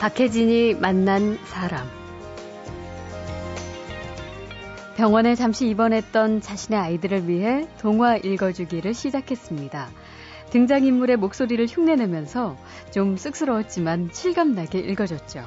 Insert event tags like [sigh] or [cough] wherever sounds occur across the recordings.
박혜진이 만난 사람. 병원에 잠시 입원했던 자신의 아이들을 위해 동화 읽어주기를 시작했습니다. 등장인물의 목소리를 흉내내면서 좀 쑥스러웠지만 실감나게 읽어줬죠.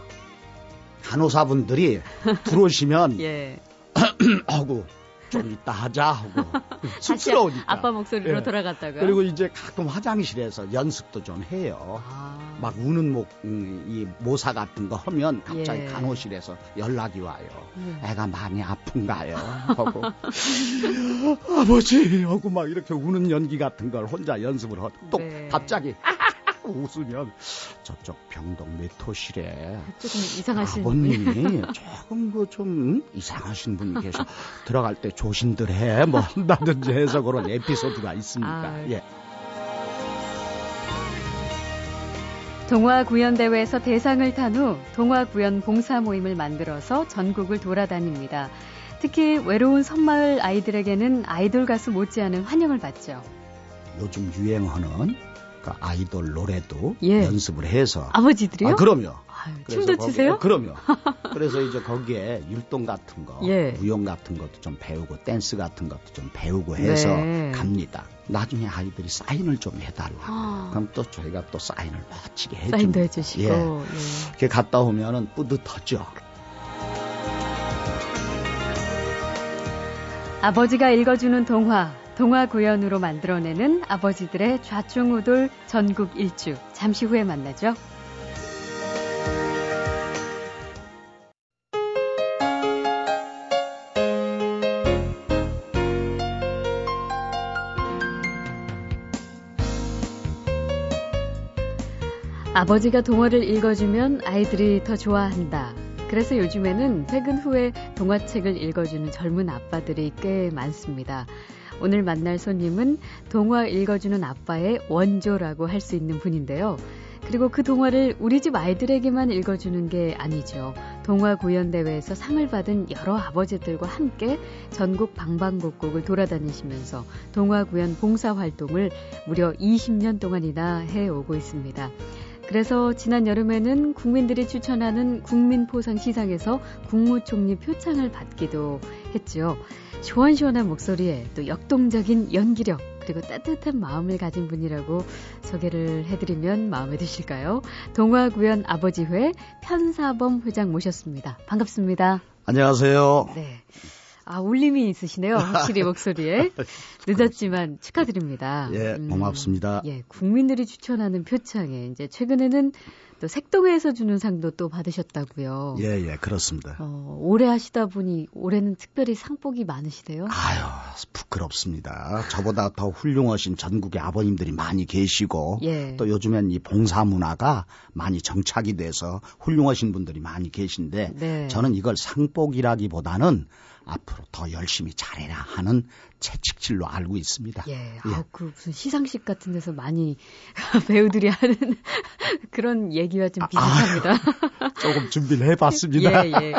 간호사분들이 들어오시면 [laughs] 예. [clears throat] 하고 좀 이따 하자 하고 [laughs] 쑥스러우니까. 아빠 목소리로 예. 돌아갔다가. 그리고 이제 가끔 화장실에서 연습도 좀 해요. 아. 막 우는 목, 음, 이 모사 같은 거 하면 갑자기 예. 간호실에서 연락이 와요. 음. 애가 많이 아픈가요? 하고 [laughs] 아버지 하고 막 이렇게 우는 연기 같은 걸 혼자 연습을 하고 또 네. 갑자기 웃으면 저쪽 병동 메토실에 조금 이상하신 분이. 아버님이 [laughs] 조금 그 좀 이상하신 분이 계셔 들어갈 때 조심들 해 뭐 한다든지 해서 그런 에피소드가 있습니다. 아. 예. 동화 구연 대회에서 대상을 탄 후 동화 구연 봉사 모임을 만들어서 전국을 돌아다닙니다. 특히 외로운 섬마을 아이들에게는 아이돌 가수 못지않은 환영을 받죠. 요즘 유행하는 그 아이돌 노래도 예. 연습을 해서 아버지들이요? 아, 그럼요. 아유, 춤도 거기에- 추세요? 어, 그럼요. [laughs] 그래서 이제 거기에 율동 같은 거, 예. 무용 같은 것도 좀 배우고 댄스 같은 것도 좀 배우고 해서 네. 갑니다. 나중에 아이들이 사인을 좀 해달라. 아. 그럼 또 저희가 또 사인을 멋지게 해줍니다. 사인도 해주시고. 예. 예. 이렇게 갔다 오면은 뿌듯하죠. 아버지가 읽어주는 동화, 동화 구연으로 만들어내는 아버지들의 좌충우돌 전국 일주. 잠시 후에 만나죠. 아버지가 동화를 읽어주면 아이들이 더 좋아한다. 그래서 요즘에는 퇴근 후에 동화책을 읽어주는 젊은 아빠들이 꽤 많습니다. 오늘 만날 손님은 동화 읽어주는 아빠의 원조라고 할 수 있는 분인데요. 그리고 그 동화를 우리 집 아이들에게만 읽어주는 게 아니죠. 동화 구연대회에서 상을 받은 여러 아버지들과 함께 전국 방방곡곡을 돌아다니시면서 동화 구연 봉사 활동을 무려 20년 동안이나 해오고 있습니다. 그래서 지난 여름에는 국민들이 추천하는 국민포상 시상에서 국무총리 표창을 받기도 했죠. 시원시원한 목소리에 또 역동적인 연기력 그리고 따뜻한 마음을 가진 분이라고 소개를 해드리면 마음에 드실까요? 동화구연 아버지회 편사범 회장 모셨습니다. 반갑습니다. 안녕하세요. 네. 아, 울림이 있으시네요. 확실히 목소리에. [laughs] 늦었지만 축하드립니다. 예, 음, 고맙습니다. 예, 국민들이 추천하는 표창에 이제 최근에는 또 색동에서 주는 상도 또 받으셨다고요. 예, 예, 그렇습니다. 어, 오래 하시다 보니 올해는 특별히 상복이 많으시대요. 아유, 부끄럽습니다. 저보다 더 훌륭하신 전국의 아버님들이 많이 계시고, 예. 또 요즘엔 이 봉사 문화가 많이 정착이 돼서 훌륭하신 분들이 많이 계신데, 네. 저는 이걸 상복이라기보다는 앞으로 더 열심히 잘해라 하는 채찍질로 알고 있습니다. 예, 아, 그 무슨 시상식 같은 데서 많이 [laughs] 배우들이 하는 [laughs] 그런 얘기 와 좀 비슷합니다. [laughs] 조금 준비를 해봤습니다. [laughs] 예, 예.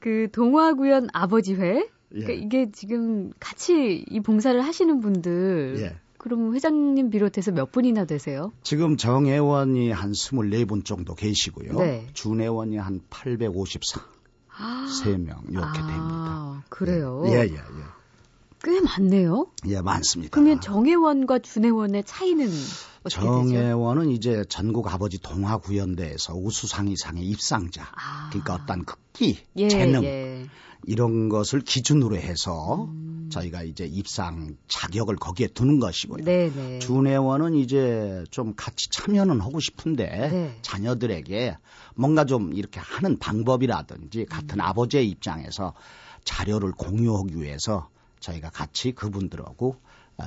그 동화구연 아버지회. 예. 그러니까 이게 지금 같이 이 봉사를 하시는 분들. 예. 그럼 회장님 비롯해서 몇 분이나 되세요? 지금 정회원이 한 24분 정도 계시고요. 네. 준회원이 한 854, 아, 3명 이렇게 아, 됩니다. 그래요. 예, 예, 예. 꽤 많네요. 예, 많습니다. 그러면 정회원과 준회원의 차이는? 정회원은 이제 전국 아버지 동화 구연대에서 우수상이상의 입상자, 아. 그러니까 어떤 극기, 예, 재능 예. 이런 것을 기준으로 해서 음. 저희가 이제 입상 자격을 거기에 두는 것이고요. 네, 네. 준회원은 이제 좀 같이 참여는 하고 싶은데 네. 자녀들에게 뭔가 좀 이렇게 하는 방법이라든지 음. 같은 아버지의 입장에서 자료를 공유하기 위해서 저희가 같이 그분들하고 어,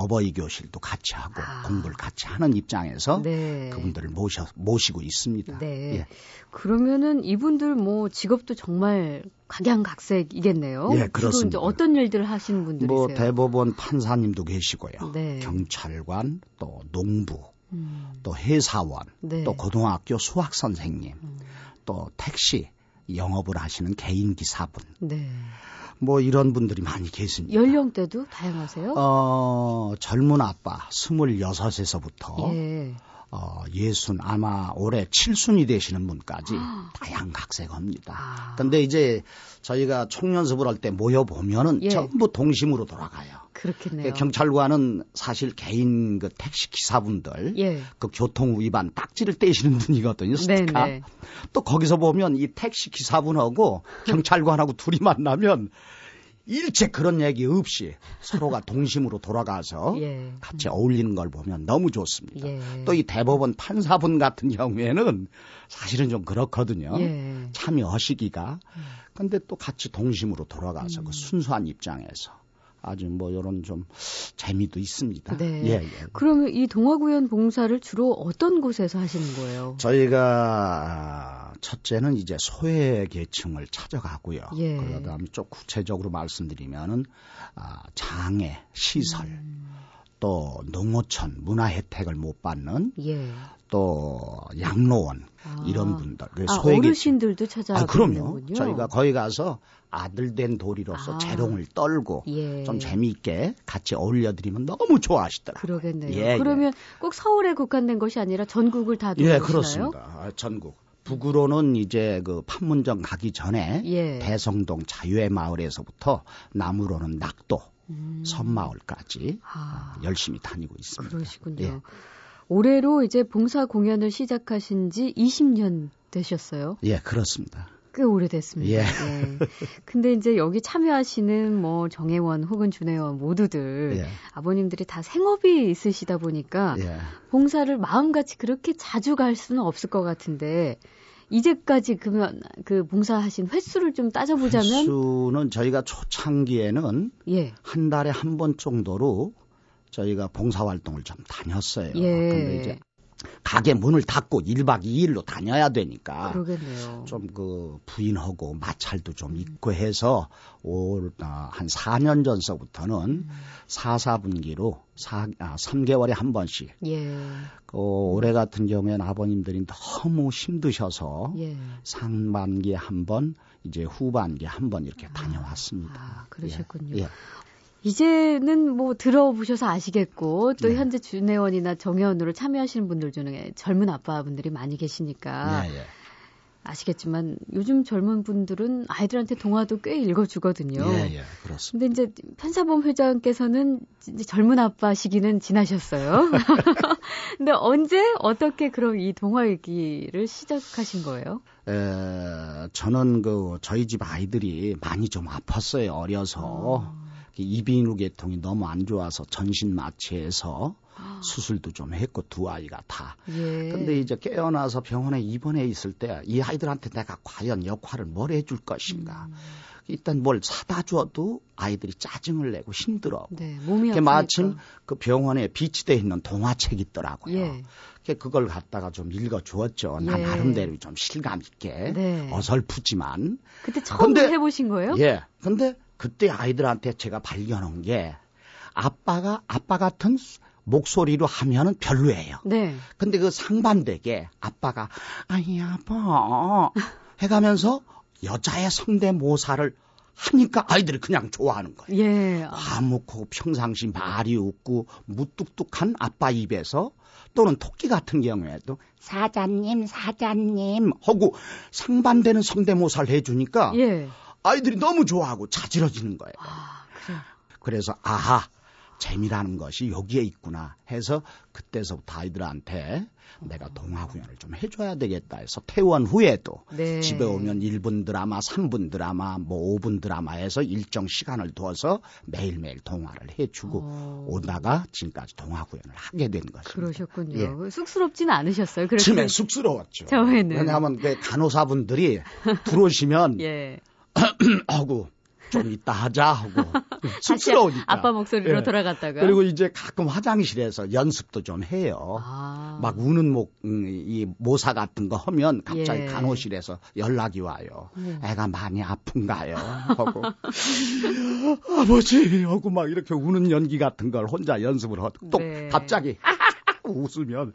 어버이 교실도 같이 하고 아. 공부를 같이 하는 입장에서 네. 그분들을 모셔 모시고 있습니다. 네. 예. 그러면은 이분들 뭐 직업도 정말 각양각색이겠네요. 예, 그렇습니다. 어떤 일들을 하시는 분들이세요? 뭐 대법원 판사님도 계시고요. 네. 경찰관 또 농부 음, 또 회사원 네. 또 고등학교 수학 선생님 음, 또 택시 영업을 하시는 개인 기사분 네. 뭐 이런 분들이 많이 계십니다. 연령대도 다양하세요? 어, 젊은 아빠 26에서부터 예. 어, 예순 아마 올해 칠순이 되시는 분까지 다양각색합니다. 아. 근데 이제 저희가 총연습을 할 때 모여 보면은 예. 전부 동심으로 돌아가요. 그렇겠네요. 경찰관은 사실 개인 그 택시 기사분들 예. 그 교통 위반 딱지를 떼시는 분이거든요. 스티커. 네네. 또 거기서 보면 이 택시 기사분하고 경찰관하고 둘이 만나면 일체 그런 얘기 없이 서로가 [laughs] 동심으로 돌아가서 예. 같이 어울리는 걸 보면 너무 좋습니다. 예. 또이 대법원 판사분 같은 경우에는 사실은 좀 그렇거든요. 예. 참여하시기가. 근데 또 같이 동심으로 돌아가서 음. 그 순수한 입장에서 아주 뭐 이런 좀 재미도 있습니다. 네. 예, 예. 그러면 이 동화구연 봉사를 주로 어떤 곳에서 하시는 거예요? 저희가 첫째는 이제 소외 계층을 찾아가고요. 예. 그다음에 좀 구체적으로 말씀드리면은 아, 장애 시설 음. 또 농어촌 문화 혜택을 못 받는 예. 또 양로원 아. 이런 분들 그 아, 계층 어르신들도 아, 찾아가는군요. 그럼요. 저희가 거기 가서 아들 된 도리로서 아. 재롱을 떨고 예. 좀 재미있게 같이 어울려드리면 너무 좋아하시더라고요. 그러겠네요. 예, 예. 그러면 꼭 서울에 국한된 것이 아니라 전국을 다 예, 돌아오시나요? 그렇습니다. 아, 전국. 북으로는 이제 그 판문점 가기 전에 예. 대성동 자유의 마을에서부터 남으로는 낙도 음. 섬마을까지 아, 열심히 다니고 있습니다. 그러시군요. 예. 올해로 이제 봉사 공연을 시작하신 지 20년 되셨어요. 예, 그렇습니다. 꽤 오래됐습니다. 예. 예. 근데 이제 여기 참여하시는 뭐 정혜원 혹은 준혜원 모두들 예. 아버님들이 다 생업이 있으시다 보니까 예. 봉사를 마음같이 그렇게 자주 갈 수는 없을 것 같은데 이제까지 그러면 그 봉사하신 횟수를 좀 따져보자면 횟수는 저희가 초창기에는 예. 한 달에 한 번 정도로 저희가 봉사 활동을 좀 다녔어요. 예. 근데 이제 가게 문을 닫고 1박 2일로 다녀야 되니까 그러겠네요. 좀그 부인하고 마찰도 좀 있고 해서 올, 아, 한 4년 전서부터는 음. 사 4, 4분기로 4, 아, 3개월에 한 번씩 예. 그 올해 같은 경우에는 아버님들이 너무 힘드셔서 예. 상반기에 한 번, 이제 후반기에 한 번 이렇게 다녀왔습니다. 아, 그러셨군요. 예, 예. 이제는 뭐 들어보셔서 아시겠고 또 네. 현재 준혜원이나 정혜원으로 참여하시는 분들 중에 젊은 아빠분들이 많이 계시니까 예, 예. 아시겠지만 요즘 젊은 분들은 아이들한테 동화도 꽤 읽어주거든요. 예, 예, 그렇습니다. 근데 이제 편사범 회장께서는 이제 젊은 아빠 시기는 지나셨어요. [laughs] 근데 언제 어떻게 그럼 이 동화 읽기를 시작하신 거예요? 에, 저는 그 저희 집 아이들이 많이 좀 아팠어요 어려서 이비인후 계통이 너무 안 좋아서 전신 마취해서 수술도 좀 했고 두 아이가 다. 예. 근데 이제 깨어나서 병원에 입원해 있을 때 이 아이들한테 내가 과연 역할을 뭘 해줄 것인가. 음. 일단 뭘 사다 줘도 아이들이 짜증을 내고 힘들어. 네, 몸이 아프니까. 마침 그 병원에 비치돼 있는 동화책이 있더라고요. 예. 그걸 갖다가 좀 읽어 주었죠. 나 예. 나름대로 좀 실감 있게 네. 어설프지만. 그때 처음 근데- 해보신 거예요? 예. 근데 그때 아이들한테 제가 발견한 게 아빠가 아빠 같은 목소리로 하면은 별로예요. 네. 근데 그 상반되게 아빠가 아이 아빠 해가면서 여자의 성대모사를 하니까 아이들이 그냥 좋아하는 거예요. 예. 아, 화목하고 평상시 말이 없고 무뚝뚝한 아빠 입에서 또는 토끼 같은 경우에도 사자님 사자님 하고 상반되는 성대모사를 해주니까 예. 아이들이 너무 좋아하고 자지러지는 거예요. 아, 그래. 그래서 아하 재미라는 것이 여기에 있구나 해서 그때서부터 아이들한테 내가 동화 구연을 좀 해줘야 되겠다 해서 퇴원 후에도 네. 집에 오면 1분 드라마, 3분 드라마, 뭐 5분 드라마에서 일정 시간을 두어서 매일매일 동화를 해주고 어. 오다가 지금까지 동화 구연을 하게 된 것입니다. 그러셨군요. 예. 쑥스럽지는 않으셨어요. 그래서 처음에 쑥스러웠죠. 처음에는. 왜냐하면 그 간호사분들이 들어오시면 [laughs] 예. [clears throat] 하고 좀 이따 하자 하고 [laughs] 쑥스러우니까. 아빠 목소리로 예. 돌아갔다가 그리고 이제 가끔 화장실에서 연습도 좀 해요. 아. 막 우는 목, 음, 이 모사 같은 거 하면 갑자기 예. 간호실에서 연락이 와요. 예. 애가 많이 아픈가요? [laughs] 하고 아버지 하고 막 이렇게 우는 연기 같은 걸 혼자 연습을 하고 또 네. 갑자기 웃으면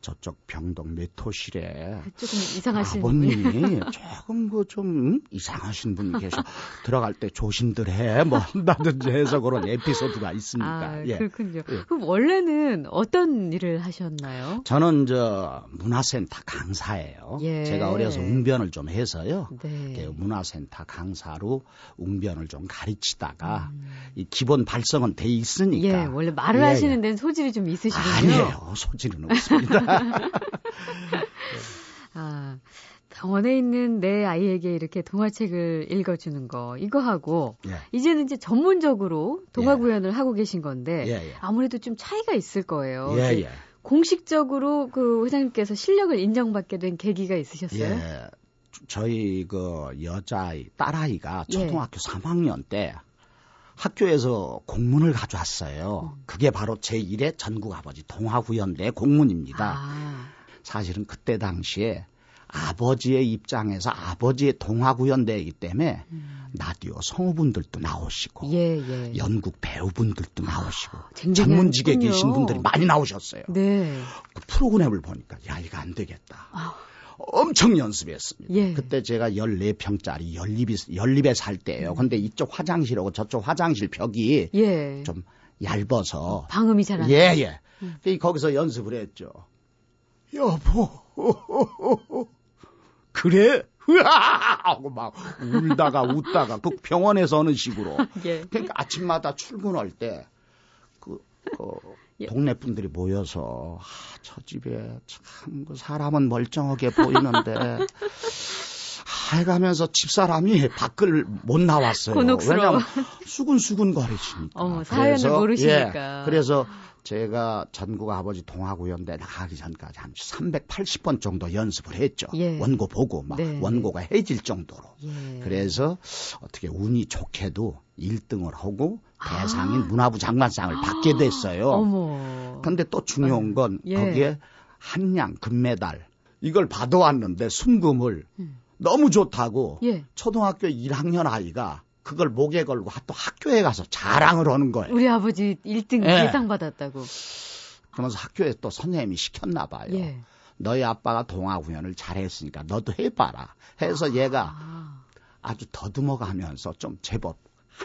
저쪽 병동 메토실에 조금 이상하신 아버님이 조금 그 좀 이상하신 분이 계셔 [laughs] 들어갈 때 조심들 해뭐 한다든지 해서 그런 에피소드가 있습니다. 아, 예. 그렇군요. 예. 그럼 원래는 어떤 일을 하셨나요? 저는 저 문화센터 강사예요. 예. 제가 어려서 웅변을 좀 해서요. 네. 문화센터 강사로 웅변을 좀 가르치다가 음. 이 기본 발성은 돼 있으니까. 예, 원래 말을 예, 하시는 예. 데는 소질이 좀 있으시군요. 아니에요. 소질은 없습니다. [laughs] 아, 병원에 있는 내 아이에게 이렇게 동화책을 읽어주는 거 이거 하고 예. 이제는 이제 전문적으로 동화 구연을 예. 하고 계신 건데 예, 예, 아무래도 좀 차이가 있을 거예요. 예, 예. 공식적으로 그 회장님께서 실력을 인정받게 된 계기가 있으셨어요? 예. 저희 그 여자아이 딸아이가 초등학교 3학년 때 학교에서 공문을 가져왔어요. 음. 그게 바로 제1회 전국 아버지 동화구연대 공문입니다. 아. 사실은 그때 당시에 아버지의 입장에서 아버지의 동화구연대이기 때문에 음. 라디오 성우분들도 나오시고 예, 예. 연극 배우분들도 나오시고 아, 전문직에 계신 분들이 많이 나오셨어요. 네. 그 프로그램을 보니까 야 이거 안 되겠다. 아. 엄청 연습했습니다. 예. 그때 제가 14평짜리 연립이, 연립에 살 때예요. 근데 이쪽 화장실하고 저쪽 화장실 벽이 예. 좀 얇아서 방음이 잘 안. 예, 예. 음. 거기서 연습을 했죠. 여보. [laughs] 그래? 으아! 하고 막 울다가 웃다가 그 병원에서 하는 식으로. [laughs] 예. 그러니까 아침마다 출근할 때 그, 그 예. 동네 분들이 모여서 아, 저 집에 참 그 사람은 멀쩡하게 보이는데 [laughs] 해가면서 집사람이 밖을 못 나왔어요. 곤혹스러워. 왜냐면 수근수근 거리시니까. 어, 사연을 그래서, 모르시니까. 예, 그래서 제가 전국 아버지 동화구연대 나가기 전까지 한 380번 정도 연습을 했죠. 예. 원고 보고 막 네. 원고가 해질 정도로. 예. 그래서 어떻게 운이 좋게도 1등을 하고 아. 대상인 아. 문화부 장관상을 아. 받게 됐어요. 근데 또 중요한 건 예. 거기에 한양 금메달 이걸 받아왔는데 순금을 음. 너무 좋다고 예. 초등학교 1학년 아이가 그걸 목에 걸고 또 학교에 가서 자랑을 하는 거예요. 우리 아버지 1등 예. 대상 받았다고. 그러면서 학교에 또 선생님이 시켰나 봐요. 예. 너희 아빠가 동화구연을 잘했으니까 너도 해봐라. 해서 아. 얘가 아주 더듬어 가면서 좀 제법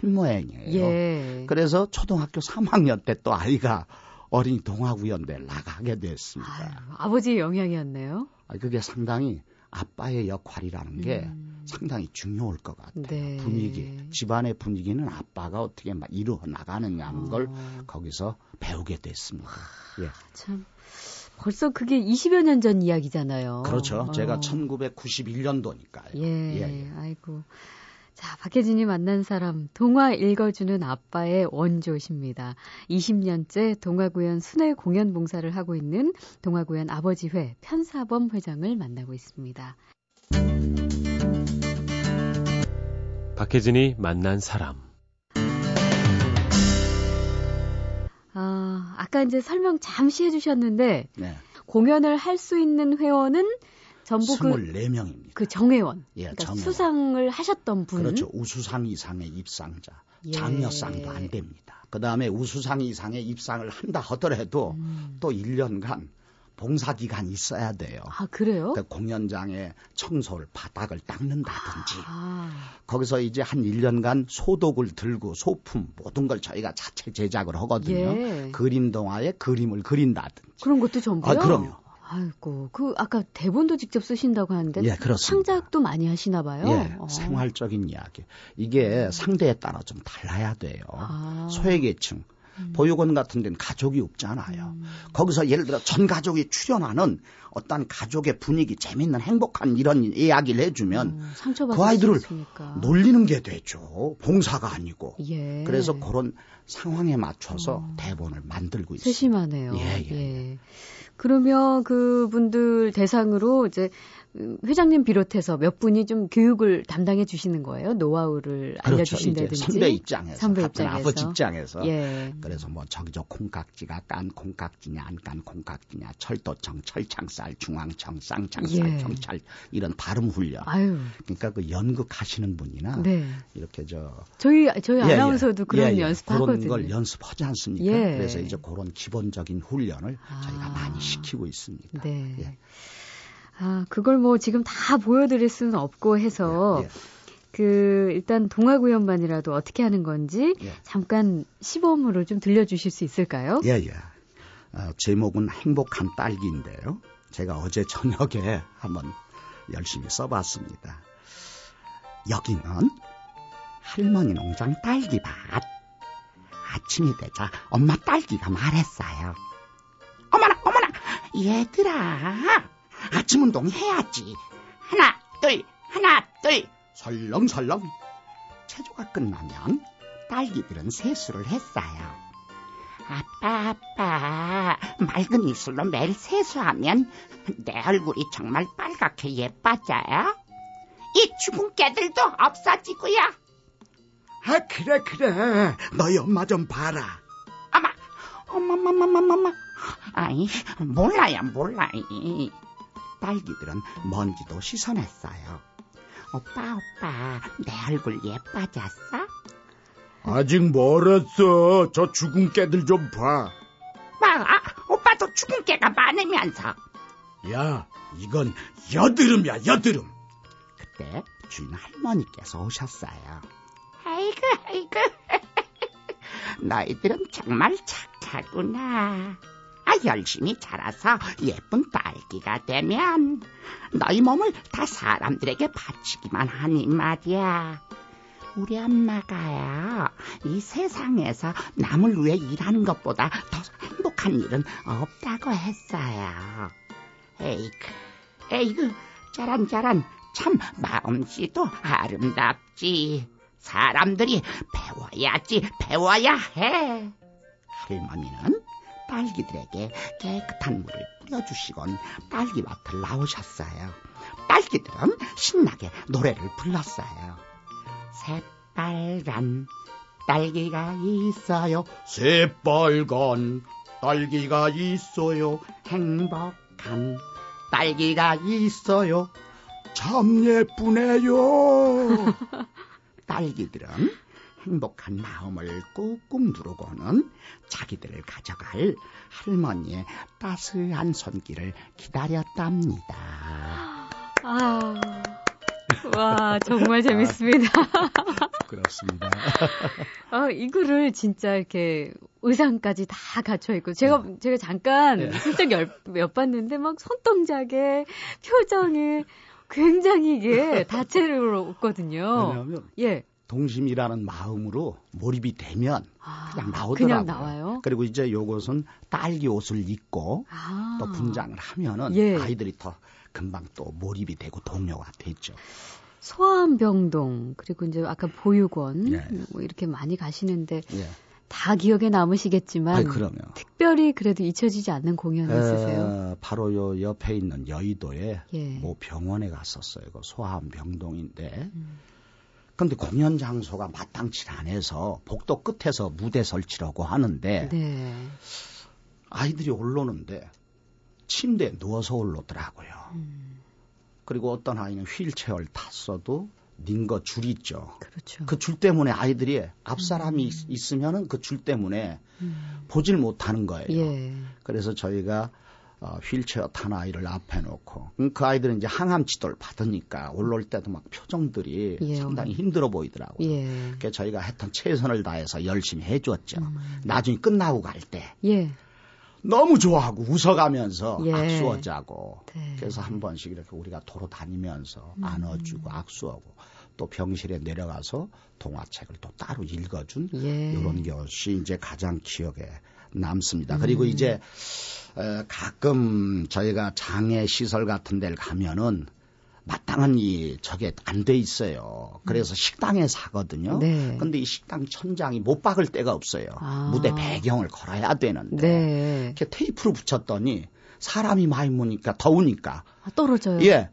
한 모양이에요. 예. 그래서 초등학교 3학년 때 또 아이가 어린이 동화구연대를 나가게 됐습니다. 아유, 아버지의 영향이었네요. 아, 그게 상당히 아빠의 역할이라는 게 음. 상당히 중요할 것 같아요. 네. 분위기, 집안의 분위기는 아빠가 어떻게 막 이루어 나가느냐는 어. 걸 거기서 배우게 됐습니다. 예. 참. 벌써 그게 20여 년 전 이야기잖아요. 그렇죠. 어. 제가 1991년도니까요. 예. 예. 아이고. 자, 박혜진이 만난 사람, 동화 읽어주는 아빠의 원조십니다. 20년째 동화구연 순회 공연 봉사를 하고 있는 동화구연 아버지회 편사범 회장을 만나고 있습니다. 박혜진이 만난 사람. 아, 아까 이제 설명 잠시 해주셨는데, 네. 공연을 할 수 있는 회원은 전부 24명입니다. 그, 그 정회원. 예, 그러니까 정회원. 수상을 하셨던 분. 그렇죠. 우수상 이상의 입상자. 예. 장려상도 안 됩니다. 그 다음에 우수상 이상의 입상을 한다 하더라도 음. 또 1년간 봉사 기간이 있어야 돼요. 아 그래요? 그 공연장에 청소를 바닥을 닦는다든지 아. 거기서 이제 한 1년간 소독을 들고 소품 모든 걸 저희가 자체 제작을 하거든요. 예. 그림 동화에 그림을 그린다든지 그런 것도 전부요? 아 그럼요. 아이고, 그 아까 대본도 직접 쓰신다고 하는데 예, 그렇습니다. 창작도 많이 하시나 봐요. 예, 어. 생활적인 이야기. 이게 음. 상대에 따라 좀 달라야 돼요. 아. 소외계층, 음. 보육원 같은 데는 가족이 없잖아요. 음. 거기서 예를 들어 전 가족이 출연하는 어떤 가족의 분위기, 재밌는 행복한 이런 이야기를 해주면 음, 그 아이들을 놀리는 게 되죠. 봉사가 아니고. 예. 그래서 그런 상황에 맞춰서 어. 대본을 만들고 있어요. 세심하네요. 예, 예. 예. 그러면 그분들 대상으로 이제 회장님 비롯해서 몇 분이 좀 교육을 담당해 주시는 거예요? 노하우를 그렇죠. 알려주신다든지. 선배 입장에서, 선배 입장에서. 아버지 입장에서. 예. 그래서 뭐 저기 저 콩깍지가 깐 콩깍지냐 안 깐 콩깍지냐 철도청 철창살 중앙청 쌍창살 예. 경찰 이런 발음 훈련. 아유. 그러니까 그 연극하시는 분이나 네. 이렇게 저 저희 저희 예, 예. 아나운서도 예, 그런 연습하거든요. 그런 걸 연습하지 않습니까? 예. 그래서 이제 그런 기본적인 훈련을 아. 저희가 많이 시키고 있습니다. 네. 예. 아, 그걸 뭐 지금 다 보여드릴 수는 없고 해서 예, 예. 그 일단 동화구연만이라도 어떻게 하는 건지 예. 잠깐 시범으로 좀 들려주실 수 있을까요? 예, 예. 어, 제목은 행복한 딸기인데요. 제가 어제 저녁에 한번 열심히 써봤습니다. 여기는 할머니 농장 딸기밭. 아침이 되자 엄마 딸기가 말했어요. 어머나, 어머나, 얘들아, 아침 운동 해야지. 하나, 둘, 하나, 둘. 설렁설렁. 체조가 끝나면 딸기들은 세수를 했어요. 아빠, 아빠, 맑은 이슬로 매일 세수하면 내 얼굴이 정말 빨갛게 예뻐져요? 이 죽은 깨들도 없어지고요. 아, 그래, 그래. 너희 엄마 좀 봐라. 엄마, 엄마, 엄마, 엄마, 엄마. 아이, 몰라요, 몰라요. 딸기들은 먼지도 씻어냈어요. 오빠, 오빠, 내 얼굴 예뻐졌어? 아직 멀었어. 저 죽은 깨들 좀 봐. 마, 아, 오빠도 죽은 깨가 많으면서. 야, 이건 여드름이야, 여드름. 그때 주인 할머니께서 오셨어요. 아이고, 아이고. [laughs] 너희들은 정말 착하구나. 아, 열심히 자라서 예쁜 딸기가 되면 너희 몸을 다 사람들에게 바치기만 하니 말이야. 우리 엄마가요, 이 세상에서 남을 위해 일하는 것보다 더 행복한 일은 없다고 했어요. 에이크, 에이그, 짜란짜란, 참 마음씨도 아름답지. 사람들이 배워야지, 배워야 해. 할머니는 딸기들에게 깨끗한 물을 뿌려주시곤 딸기밭을 나오셨어요. 딸기들은 신나게 노래를 불렀어요. 새빨간 딸기가 있어요. 새빨간 딸기가 있어요. 행복한 딸기가 있어요. 참 예쁘네요. [laughs] 딸기들은 행복한 마음을 꾹꾹 누르고는 자기들을 가져갈 할머니의 따스한 손길을 기다렸답니다. 아, 와, 정말 재밌습니다. [laughs] 그렇습니다. 아, 이 글을 진짜 이렇게 의상까지 다 갖춰 있고 제가 네. 제가 잠깐 네. 슬쩍 몇 봤는데 막 손동작에 표정에 굉장히 이게 [laughs] 다채로웠거든요. 왜냐하면 예. 동심이라는 마음으로 몰입이 되면 아, 그냥 나오더라고요. 그냥 나와요? 그리고 이제 요것은 딸기 옷을 입고 아, 또 분장을 하면은 예. 아이들이 더 금방 또 몰입이 되고 동료가 됐죠. 소아암병동 그리고 이제 아까 보육원 예. 뭐 이렇게 많이 가시는데 예. 다 기억에 남으시겠지만 아니, 특별히 그래도 잊혀지지 않는 공연이 있으세요? 바로 요 옆에 있는 여의도에 예. 뭐 병원에 갔었어요. 그 소아암병동인데 음. 근데 공연 장소가 마땅치 않아서 복도 끝에서 무대 설치라고 하는데 네. 아이들이 올라오는데 침대에 누워서 올라오더라고요. 음. 그리고 어떤 아이는 휠체어를 탔어도 닌거 줄 있죠. 그렇죠. 그 줄 때문에 아이들이 앞 사람이 음. 있으면은 그 줄 때문에 음. 보질 못하는 거예요. 예. 그래서 저희가 어, 휠체어 탄 아이를 앞에 놓고 음, 그 아이들은 이제 항암 치료를 받으니까 올라올 때도 막 표정들이 예. 상당히 힘들어 보이더라고요. 예. 그래서 저희가 했던 최선을 다해서 열심히 해줬죠. 음. 나중에 끝나고 갈때 예. 너무 좋아하고 웃어가면서 예. 악수하자고 네. 그래서 한 번씩 이렇게 우리가 도로 다니면서 음. 안아주고 악수하고 또 병실에 내려가서 동화책을 또 따로 읽어준 예. 이런 것이 이제 가장 기억에 남습니다. 음. 그리고 이제 에, 가끔 저희가 장애 시설 같은 데를 가면은 마땅한 이 저게 안 돼 있어요. 그래서 음. 식당에 사거든요. 네. 근데 이 식당 천장이 못 박을 데가 없어요. 아. 무대 배경을 걸어야 되는데 네. 이렇게 테이프로 붙였더니 사람이 많이 모니까 더우니까 아, 떨어져요. 예.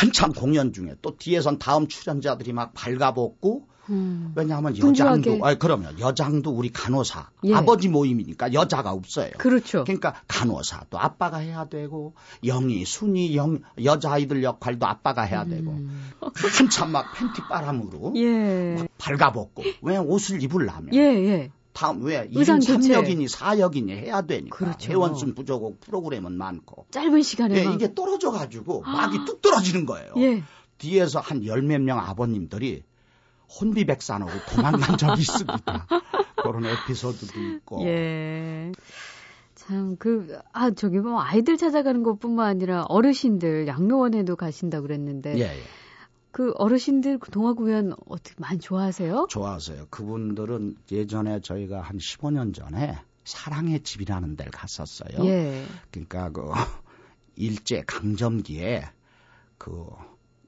한참 공연 중에 또 뒤에선 다음 출연자들이 막 발가벗고 음. 왜냐하면 분주하게. 여장도 아 그러면 여장도 우리 간호사 예. 아버지 모임이니까 여자가 없어요. 그렇죠. 그러니까 간호사도 아빠가 해야 되고 영희, 순이, 영 여자 아이들 역할도 아빠가 해야 되고 음. 한참 막 팬티 바람으로 예. 막 발가벗고 왜 옷을 입으려면 예, 예. 다음 왜 의상 1인 교체. 3역이니 4역이니 해야 되니까 그렇죠. 회원순 부족고 프로그램은 많고 짧은 시간에 예, 막. 이게 떨어져 가지고 막이 뚝 떨어지는 거예요. 예. 뒤에서 한 열 몇 명 아버님들이 혼비백산하고 도망간 [laughs] 적이 있습니다. 그런 에피소드도 있고. 예. 참, 그, 아, 저기 뭐 아이들 찾아가는 것 뿐만 아니라 어르신들 양로원에도 가신다고 그랬는데. 예, 예. 그 어르신들 그 동화구연 어떻게 많이 좋아하세요? 좋아하세요. 그분들은 예전에 저희가 한 15년 전에 사랑의 집이라는 데를 갔었어요. 예. 그러니까 그 [laughs] 일제 강점기에 그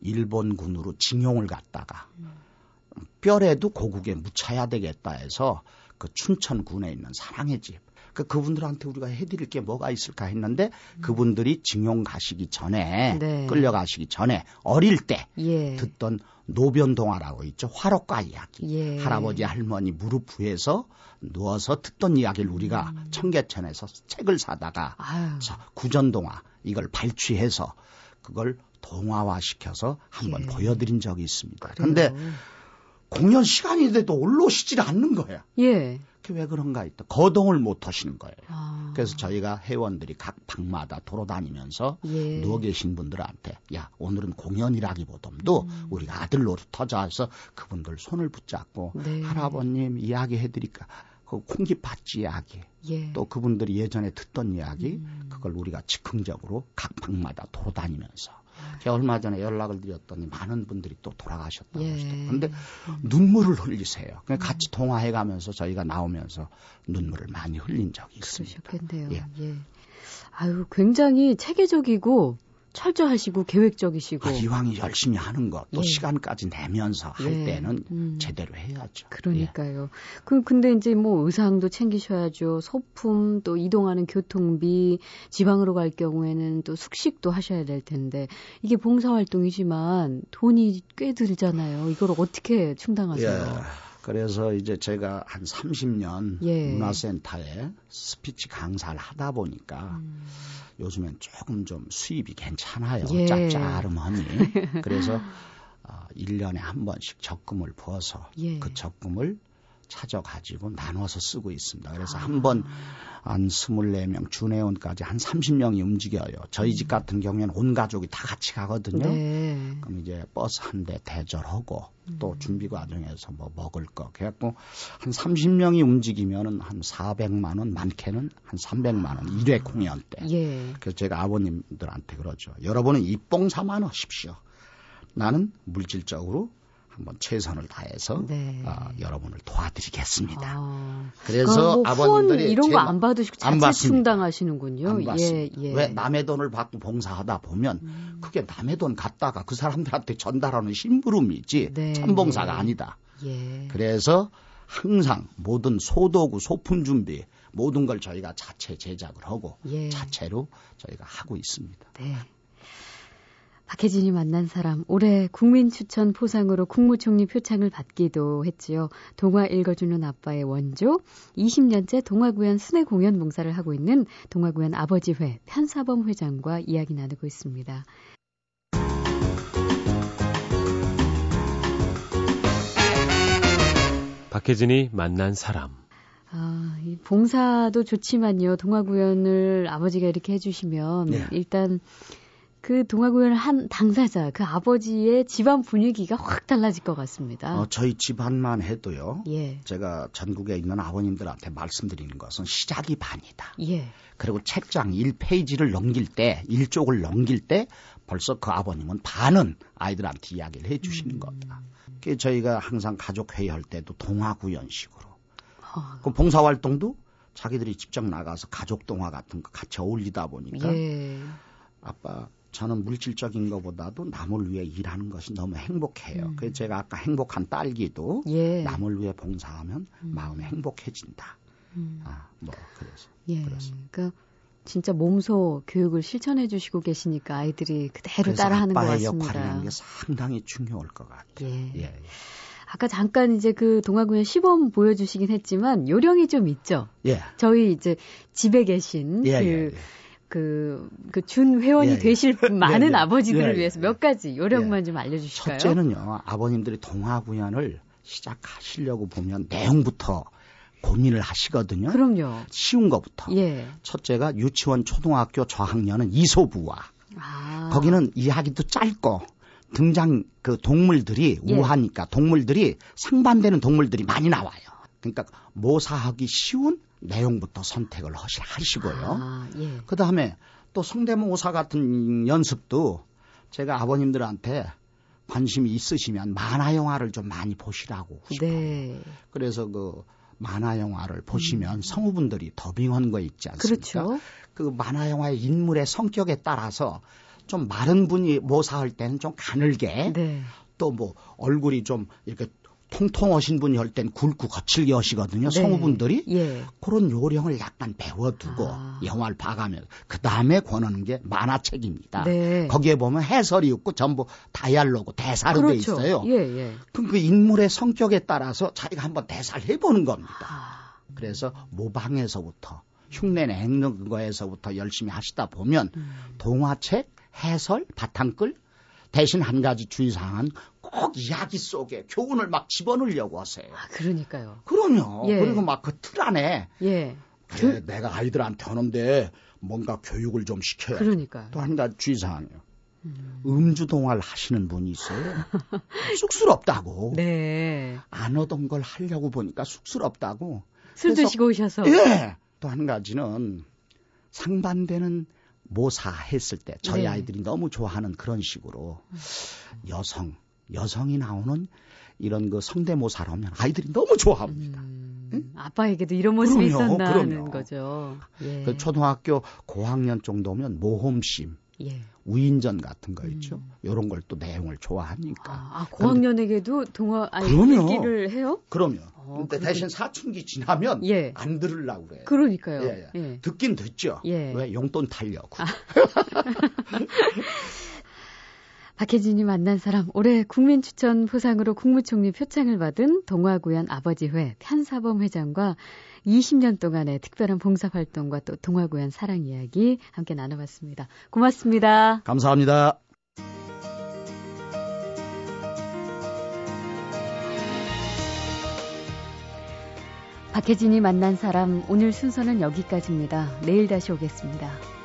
일본군으로 징용을 갔다가 뼈에도 고국에 묻혀야 되겠다 해서 그 춘천군에 있는 사랑의 집. 그 그분들한테 우리가 해드릴 게 뭐가 있을까 했는데 그분들이 징용 가시기 전에 네. 끌려가시기 전에 어릴 때 예. 듣던 노변동화라고 있죠 화록가 이야기. 예. 할아버지 할머니 무릎 위에서 누워서 듣던 이야기를 우리가 청계천에서 책을 사다가 아유. 자, 구전동화 이걸 발췌해서 그걸 동화화 시켜서 한번 예. 보여드린 적이 있습니다. 그런데 공연 시간이 돼도 올라오시질 않는 거예요. 예. 그게 왜 그런가 했다. 거동을 못 하시는 거예요. 아. 그래서 저희가 회원들이 각 방마다 돌아다니면서 예. 누워 계신 분들한테 야 오늘은 공연이라기보다도 음. 우리가 아들 노릇하자 해서 그분들 손을 붙잡고 네. 할아버님 이야기 해드릴까 그 콩기팥쥐 이야기 예. 또 그분들이 예전에 듣던 이야기 음. 그걸 우리가 즉흥적으로 각 방마다 돌아다니면서 아. 제가 얼마 전에 연락을 드렸더니 많은 분들이 또 돌아가셨다고 예. 하시더라고요. 그런데 눈물을 흘리세요. 그냥 같이 통화해 가면서 저희가 나오면서 눈물을 많이 흘린 적이 있습니다. 그러셨겠네요. 예. 예. 아유, 굉장히 체계적이고 철저하시고 계획적이시고. 아, 이왕이 열심히 하는 것, 또 예. 시간까지 내면서 할 예. 때는 음. 제대로 해야죠. 예. 그러니까요. 그 근데 이제 뭐 의상도 챙기셔야죠. 소품 또 이동하는 교통비, 지방으로 갈 경우에는 또 숙식도 하셔야 될 텐데 이게 봉사 활동이지만 돈이 꽤 들잖아요. 이걸 어떻게 충당하세요? 예. 그래서 이제 제가 한 30년 예. 문화센터에 스피치 강사를 하다 보니까 음. 요즘엔 조금 좀 수입이 괜찮아요. 예. 짭짤하니. [laughs] 그래서 어, 1년에 한 번씩 적금을 부어서 예. 그 적금을 찾아가지고 나눠서 쓰고 있습니다. 그래서 아. 한번 한 24명, 준회원까지 한 30명이 움직여요. 저희 집 같은 경우에는 온 가족이 다 같이 가거든요. 음. 네. 그럼 이제 버스 한 대 대절하고 또 음. 준비 과정에서 뭐 먹을 거. 그래갖고 한 30명이 움직이면은 한 400만 원, 많게는 한 300만 원, 1회 공연 때. 예. 그래서 제가 아버님들한테 그러죠. 여러분은 입봉사만 하십시오. 나는 물질적으로 한번 최선을 다해서 네. 아, 여러분을 도와드리겠습니다. 아. 그래서 뭐 아버님들이 이런 제거 마- 안 받으시고 안 자체. 충당하시는군요. 안 예, 받습니다. 예. 왜 남의 돈을 받고 봉사하다 보면 음. 그게 남의 돈 갖다가 그 사람들한테 전달하는 심부름이지 네. 참봉사가 아니다. 예. 그래서 항상 모든 소도구, 소품 준비 모든 걸 저희가 자체 제작을 하고 예. 자체로 저희가 하고 있습니다. 네. 박혜진이 만난 사람 올해 국민 추천 포상으로 국무총리 표창을 받기도 했지요. 동화 읽어주는 아빠의 원조 20년째 동화구연 순회 공연 봉사를 하고 있는 동화구연 아버지회 편사범 회장과 이야기 나누고 있습니다. 박혜진이 만난 사람. 아, 이 봉사도 좋지만요. 동화구연을 아버지가 이렇게 해주시면 네. 일단 그 동화구연을 한 당사자, 그 아버지의 집안 분위기가 확 달라질 것 같습니다. 어, 저희 집안만 해도요. 예, 제가 전국에 있는 아버님들한테 말씀드리는 것은 시작이 반이다. 예, 그리고 책장 1페이지를 넘길 때, 1쪽을 넘길 때 벌써 그 아버님은 반은 아이들한테 이야기를 해 주시는 겁니다. 그 저희가 항상 가족 회의 할 때도 동화 구연식으로. 아, 그 봉사 활동도 자기들이 직접 나가서 가족 동화 같은 거 같이 어울리다 보니까 예, 아빠 저는 물질적인 것보다도 남을 위해 일하는 것이 너무 행복해요. 음. 그래서 제가 아까 행복한 딸기도 예, 남을 위해 봉사하면 마음이 행복해진다. 음, 아, 뭐 그래서 예. 그렇습니다. 그러니까 진짜 몸소 교육을 실천해 주시고 계시니까 아이들이 그대로 따라하는 것 같습니다. 역할이라는 게 상당히 중요할 것 같아요. 예. 예. 아까 잠깐 이제 그 동화구연 시범 보여주시긴 했지만 요령이 좀 있죠. 예. 저희 이제 집에 계신 예, 그 예, 예. 그, 그, 준 회원이 예, 예. 되실 많은 아버지들을 위해서 몇 가지 요령만 좀 알려주실까요? 첫째는요, 아버님들이 동화 구연을 시작하시려고 보면 내용부터 고민을 하시거든요. 그럼요. 쉬운 것부터. 예. 첫째가 유치원 초등학교 저학년은 이소부와 아. 거기는 이야기도 짧고 등장 그 동물들이 예. 우하니까 동물들이 상반되는 동물들이 많이 나와요. 그러니까 모사하기 쉬운 내용부터 선택을 하시고요. 아, 예. 그 다음에 또 성대모사 같은 연습도 제가 아버님들한테 관심이 있으시면 만화 영화를 좀 많이 보시라고 싶어요. 네. 그래서 그 만화 영화를 보시면 음. 성우분들이 더빙한 거 있지 않습니까? 그렇죠. 그 만화 영화의 인물의 성격에 따라서 좀 마른 분이 모사할 때는 좀 가늘게 네. 또뭐 얼굴이 좀 이렇게 통통하신 분이 할 땐 굵고 거칠게 하시거든요. 네. 성우분들이 예. 그런 요령을 약간 배워두고 아. 영화를 봐가면 그 다음에 권하는 게 만화책입니다. 네. 거기에 보면 해설이 있고 전부 다이알로그 대사로 그렇죠. 돼 있어요. 예, 예. 그럼 그 인물의 성격에 따라서 자기가 한번 대사를 해보는 겁니다. 아. 그래서 모방에서부터 흉내 내는 거에서부터 열심히 하시다 보면 음. 동화책 해설 바탕글 대신 한 가지 주의사항은 꼭 이야기 속에 교훈을 막 집어넣으려고 하세요. 아, 그러니까요. 그럼요. 예. 그리고 막 그 틀 안에 예. 그래, 그... 내가 아이들한테 하는데 뭔가 교육을 좀 시켜야 그러니까. 또 한 가지 주의사항이요. 음. 주 동화를 하시는 분이 있어요. 쑥스럽다고. 네. 안 하던 걸 하려고 보니까 쑥스럽다고. 술 드시고 오셔서. 예. 또 한 가지는 상반되는 모사했을 때 저희 네. 아이들이 너무 좋아하는 그런 식으로 여성 여성이 나오는 이런 그 성대모사를 하면 아이들이 너무 좋아합니다. 음, 응? 아빠에게도 이런 모습이 그럼요, 있었나는 그럼요. 거죠. 예. 그 초등학교 고학년 정도면 모험심, 예. 우인전 같은 거 있죠. 음. 이런 걸 또 내용을 좋아하니까. 아, 아 고학년에게도 동화 아니 읽기를 해요? 그럼요. 어, 근데 대신 사춘기 지나면 예. 안 들으려고 그래요. 그러니까요. 예, 예. 예. 듣긴 듣죠. 예. 왜 용돈 타려고. 아. [laughs] [laughs] 박혜진이 만난 사람 올해 국민 추천 포상으로 국무총리 표창을 받은 동화구연 아버지회 편사범 회장과 20년 동안의 특별한 봉사활동과 또 동화구연 사랑 이야기 함께 나눠봤습니다. 고맙습니다. 감사합니다. 박혜진이 만난 사람 오늘 순서는 여기까지입니다. 내일 다시 오겠습니다.